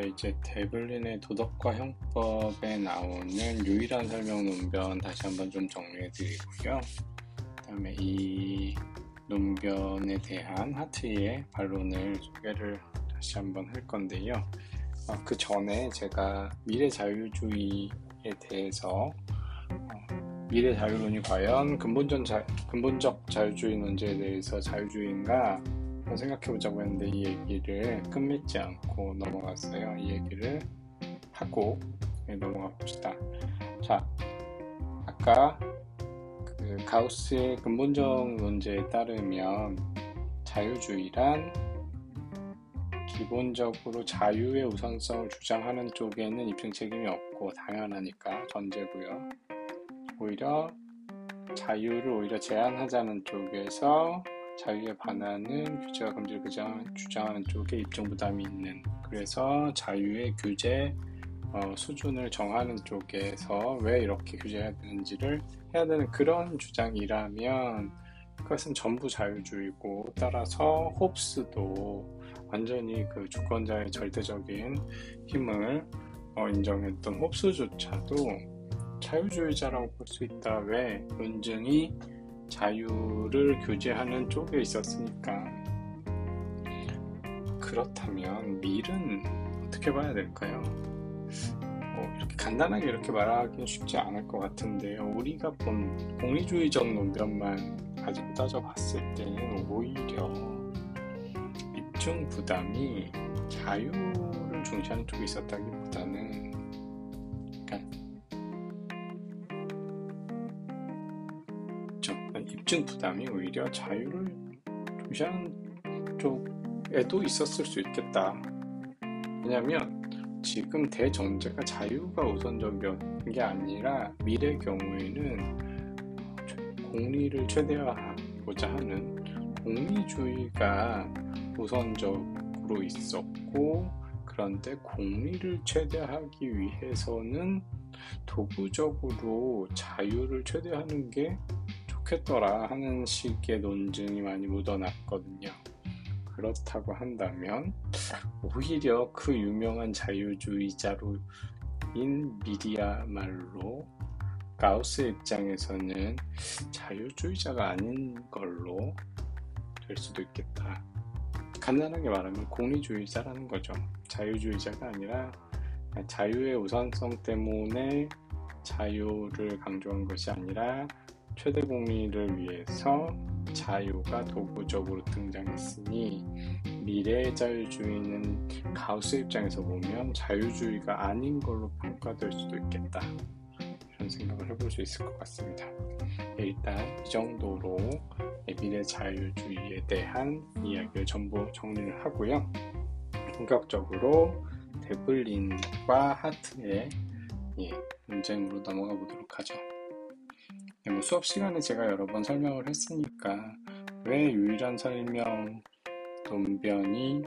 네, 이제 데블린의 도덕과 형법에 나오는 유일한 설명 논변 다시 한번 좀 정리해 드리고요. 그 다음에 이 논변에 대한 하트의 반론을 소개를 다시 한번 할 건데요. 아, 그 전에 제가 미래 자유주의에 대해서 어, 미래 자유론이 과연 근본적, 자, 근본적 자유주의 논제에 대해서 자유주의인가 생각해보자고 했는데 이 얘기를 끝맺지 않고 넘어갔어요. 이 얘기를 하고 네, 넘어가 봅시다. 자, 아까 그 가우스의 근본적 논제에 따르면 자유주의란 기본적으로 자유의 우선성을 주장하는 쪽에는 입증 책임이 없고 당연하니까 전제고요. 오히려 자유를 오히려 제한하자는 쪽에서 자유에 반하는 규제와 금지를 주장하는 쪽에 입증 부담이 있는 그래서 자유의 규제 어, 수준을 정하는 쪽에서 왜 이렇게 규제해야 되는지를 해야 되는 그런 주장이라면 그것은 전부 자유주의고 따라서 홉스도 완전히 그 주권자의 절대적인 힘을 어, 인정했던 홉스조차도 자유주의자라고 볼 수 있다. 왜? 논증이 자유를 규제하는 쪽에 있었으니까 그렇다면 밀은 어떻게 봐야 될까요? 뭐 이렇게 간단하게 이렇게 말하기는 쉽지 않을 것 같은데요. 우리가 본 공리주의적 논변만 가지고 따져봤을 때는 오히려 입증 부담이 자유를 중시하는 쪽에 있었다기보다는 입증 부담이 오히려 자유를 중시하는 쪽에도 있었을 수 있겠다. 왜냐하면 지금 대전제가 자유가 우선적인 게 아니라 미래 경우에는 공리를 최대화하고자 하는 공리주의가 우선적으로 있었고 그런데 공리를 최대화하기 위해서는 도구적으로 자유를 최대화하는 게 좋겠더라 하는 식의 논증이 많이 묻어났거든요. 그렇다고 한다면 오히려 그 유명한 자유주의자로인 미디야말로 가우스 입장에서는 자유주의자가 아닌 걸로 될 수도 있겠다. 간단하게 말하면 공리주의자라는 거죠. 자유주의자가 아니라 자유의 우선성 때문에 자유를 강조한 것이 아니라 최대 공리를 위해서 자유가 도구적으로 등장했으니 미래 자유주의는 가우스 입장에서 보면 자유주의가 아닌 걸로 평가될 수도 있겠다. 이런 생각을 해볼 수 있을 것 같습니다. 일단 이 정도로 미래 자유주의에 대한 이야기를 전부 정리를 하고요. 본격적으로 데블린과 하트의 예, 논쟁으로 넘어가 보도록 하죠. 네, 뭐 수업 시간에 제가 여러 번 설명을 했으니까 왜 유일한 설명 논변이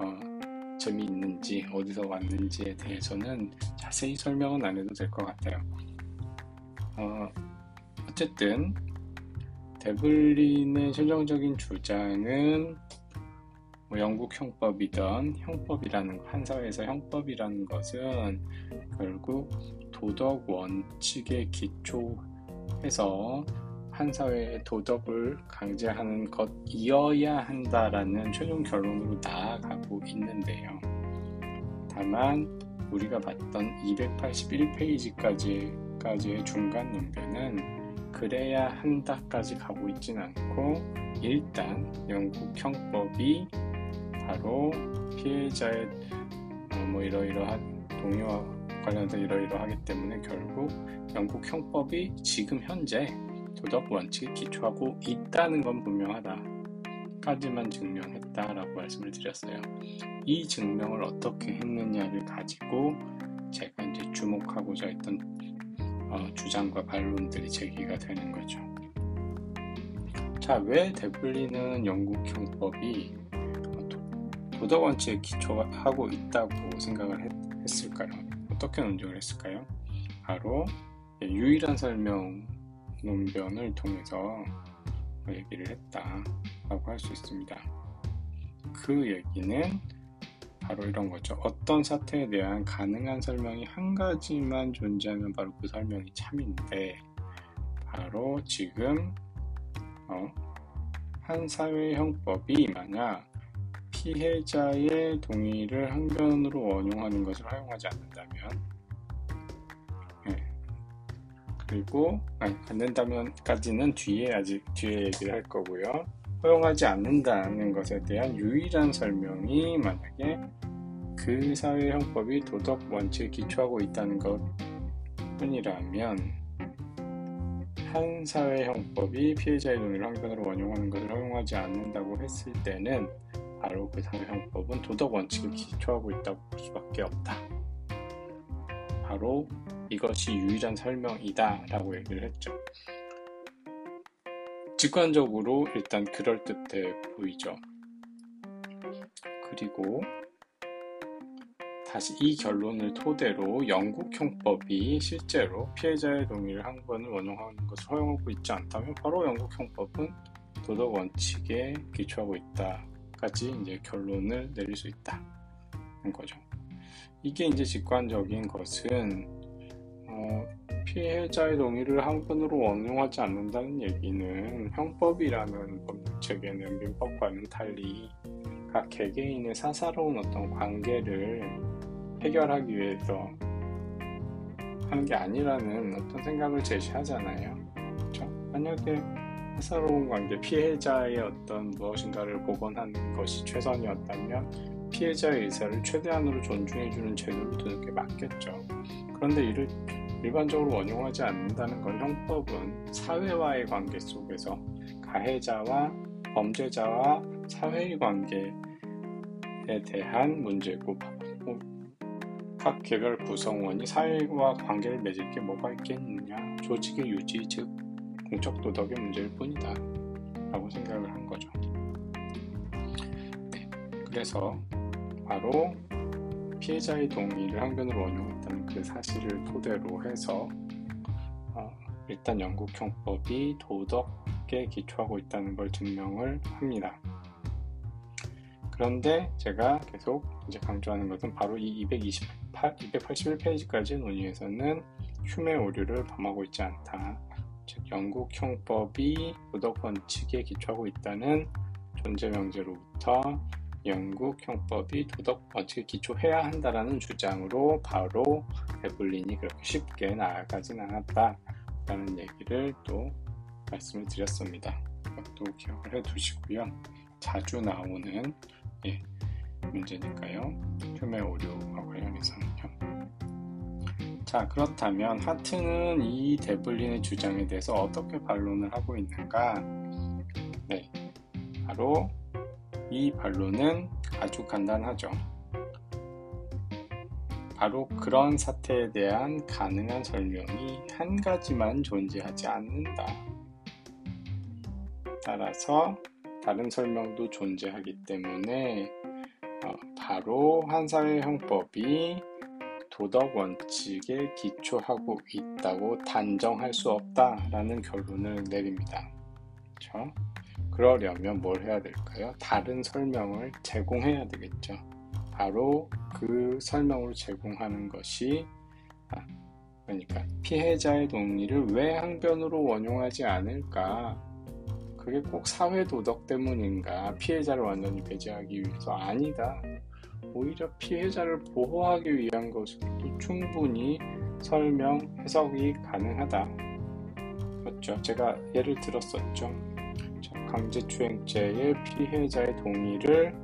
어, 재미있는지 어디서 왔는지에 대해서는 자세히 설명은 안 해도 될 것 같아요. 어, 어쨌든 데블린의 최종적인 주장은 뭐 영국 형법이던 형법이라는 한 사회에서 형법이라는 것은 결국 도덕 원칙의 기초 해서 한 사회의 도덕을 강제하는 것이어야 한다라는 최종 결론으로 나아가고 있는데요. 다만 우리가 봤던 281페이지까지까지의 중간 논변은 그래야 한다까지 가고 있진 않고 일단 영국 형법이 바로 피해자의 어, 뭐 이러이러한 동의와 관련해서 이러이러하기 때문에 결국 영국 형법이 지금 현재 도덕 원칙에 기초하고 있다는 건 분명하다. 까지만 증명했다라고 말씀을 드렸어요. 이 증명을 어떻게 했느냐를 가지고 제가 이제 주목하고자 했던 어, 주장과 반론들이 제기가 되는 거죠. 자, 왜 데블리는 영국 형법이 도덕 원칙에 기초하고 있다고 생각을 했, 했을까요? 어떻게 논증을 했을까요? 바로 유일한 설명 논변을 통해서 얘기를 했다라고 할 수 있습니다. 그 얘기는 바로 이런 거죠. 어떤 사태에 대한 가능한 설명이 한 가지만 존재하면 바로 그 설명이 참인데, 바로 지금, 어, 한 사회 형법이 만약 피해자의 동의를 항변으로 원용하는 것을 허용하지 않는다면, 네. 그리고, 아니, 안 된다면까지는 뒤에 아직 뒤에 얘기를 할 거고요. 허용하지 않는다는 것에 대한 유일한 설명이 만약에 그 사회 형법이 도덕 원칙에 기초하고 있다는 것 뿐이라면 한 사회 형법이 피해자의 동의를 항변으로 원용하는 것을 허용하지 않는다고 했을 때는 바로 그 형법은 도덕 원칙에 기초하고 있다고 볼 수밖에 없다. 바로 이것이 유일한 설명이다 라고 얘기를 했죠. 직관적으로 일단 그럴듯해 보이죠. 그리고 다시 이 결론을 토대로 영국 형법이 실제로 피해자의 동의를 한 번을 원용하는 것을 허용하고 있지 않다면 바로 영국 형법은 도덕 원칙에 기초하고 있다 까지 이제 결론을 내릴 수 있다는 거죠. 이게 이제 직관적인 것은 어, 피해자의 동의를 한번으로 원용하지 않는다는 얘기는 형법이라는 법률 체계는 민법과는 달리 각 개개인의 사사로운 어떤 관계를 해결하기 위해서 하는 게 아니라는 어떤 생각을 제시하잖아요. 그렇죠? 만약에 사사로운 관계, 피해자의 어떤 무엇인가를 복원하는 것이 최선이었다면 피해자의 의사를 최대한으로 존중해주는 제도를 두는 게 맞겠죠. 그런데 이를 일반적으로 원용하지 않는다는 건 형법은 사회와의 관계 속에서 가해자와 범죄자와 사회의 관계에 대한 문제고 각 개별 구성원이 사회와 관계를 맺을 게 뭐가 있겠느냐 조직의 유지 즉 공적 도덕의 문제일 뿐이다 라고 생각을 한 거죠 네, 그래서 바로 피해자의 동의를 항변으로 원용했다는 그 사실을 토대로 해서 어, 일단 영국 형법이 도덕에 기초하고 있다는 걸 증명을 합니다. 그런데 제가 계속 이제 강조하는 것은 바로 이 228, 281페이지까지 논의에서는 흉의 오류를 범하고 있지 않다. 즉 영국 형법이 도덕 원칙에 기초하고 있다는 존재 명제로부터 영국 형법이 도덕 원칙에 기초해야 한다라는 주장으로 바로 에블린이 그렇게 쉽게 나아가진 않았다라는 얘기를 또 말씀을 드렸습니다. 그것도 기억을 해 두시고요. 자주 나오는 예, 문제니까요. 오류와 관련해서는요. 자, 그렇다면 하트는 이 데블린의 주장에 대해서 어떻게 반론을 하고 있는가? 네, 바로 이 반론은 아주 간단하죠. 바로 그런 사태에 대한 가능한 설명이 한 가지만 존재하지 않는다. 따라서 다른 설명도 존재하기 때문에 어, 바로 한사회 형법이 도덕 원칙에 기초하고 있다고 단정할 수 없다라는 결론을 내립니다. 그렇죠? 그러려면 뭘 해야 될까요? 다른 설명을 제공해야 되겠죠. 바로 그 설명으로 제공하는 것이 아, 그러니까 피해자의 동의를 왜 항변으로 원용하지 않을까? 그게 꼭 사회 도덕 때문인가? 피해자를 완전히 배제하기 위해서 아니다. 오히려 피해자를 보호하기 위한 것으로도 충분히 설명, 해석이 가능하다. 그렇죠? 제가 예를 들었었죠. 강제추행죄의 피해자의 동의를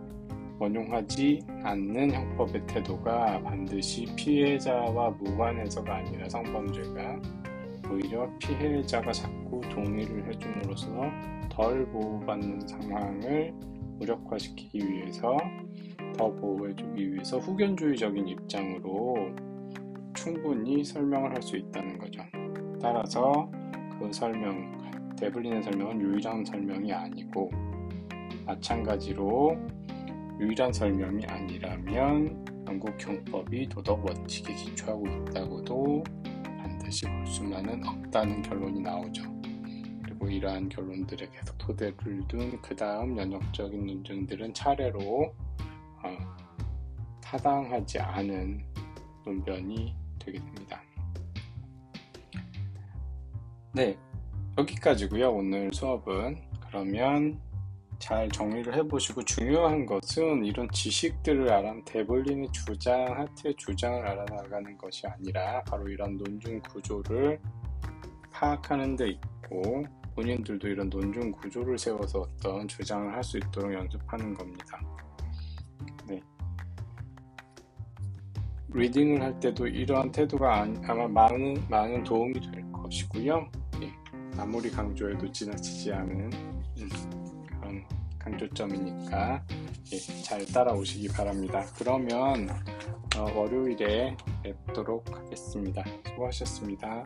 원용하지 않는 형법의 태도가 반드시 피해자와 무관해서가 아니라 성범죄가 오히려 피해자가 자꾸 동의를 해줌으로써 덜 보호받는 상황을 무력화시키기 위해서 더 보호해주기 위해서 후견주의적인 입장으로 충분히 설명을 할 수 있다는 거죠. 따라서 그 설명, 데블린의 설명은 유일한 설명이 아니고 마찬가지로 유일한 설명이 아니라면 영국 형법이 도덕 원칙에 기초하고 있다고도 반드시 볼 수만은 없다는 결론이 나오죠. 그리고 이러한 결론들에 계속 토대를 둔 그 다음 연역적인 논증들은 차례로 어, 타당하지 않은 논변이 되게 됩니다. 네, 여기까지고요. 오늘 수업은 그러면 잘 정리를 해보시고 중요한 것은 이런 지식들을 알아 데블린의 주장, 하트의 주장을 알아나가는 것이 아니라 바로 이런 논중 구조를 파악하는 데 있고 본인들도 이런 논중 구조를 세워서 어떤 주장을 할 수 있도록 연습하는 겁니다. 리딩을 할 때도 이러한 태도가 아마 많은, 많은 도움이 될 것이고요. 예. 아무리 강조해도 지나치지 않은 음, 그런 강조점이니까 예, 잘 따라오시기 바랍니다. 그러면 어, 월요일에 뵙도록 하겠습니다. 수고하셨습니다.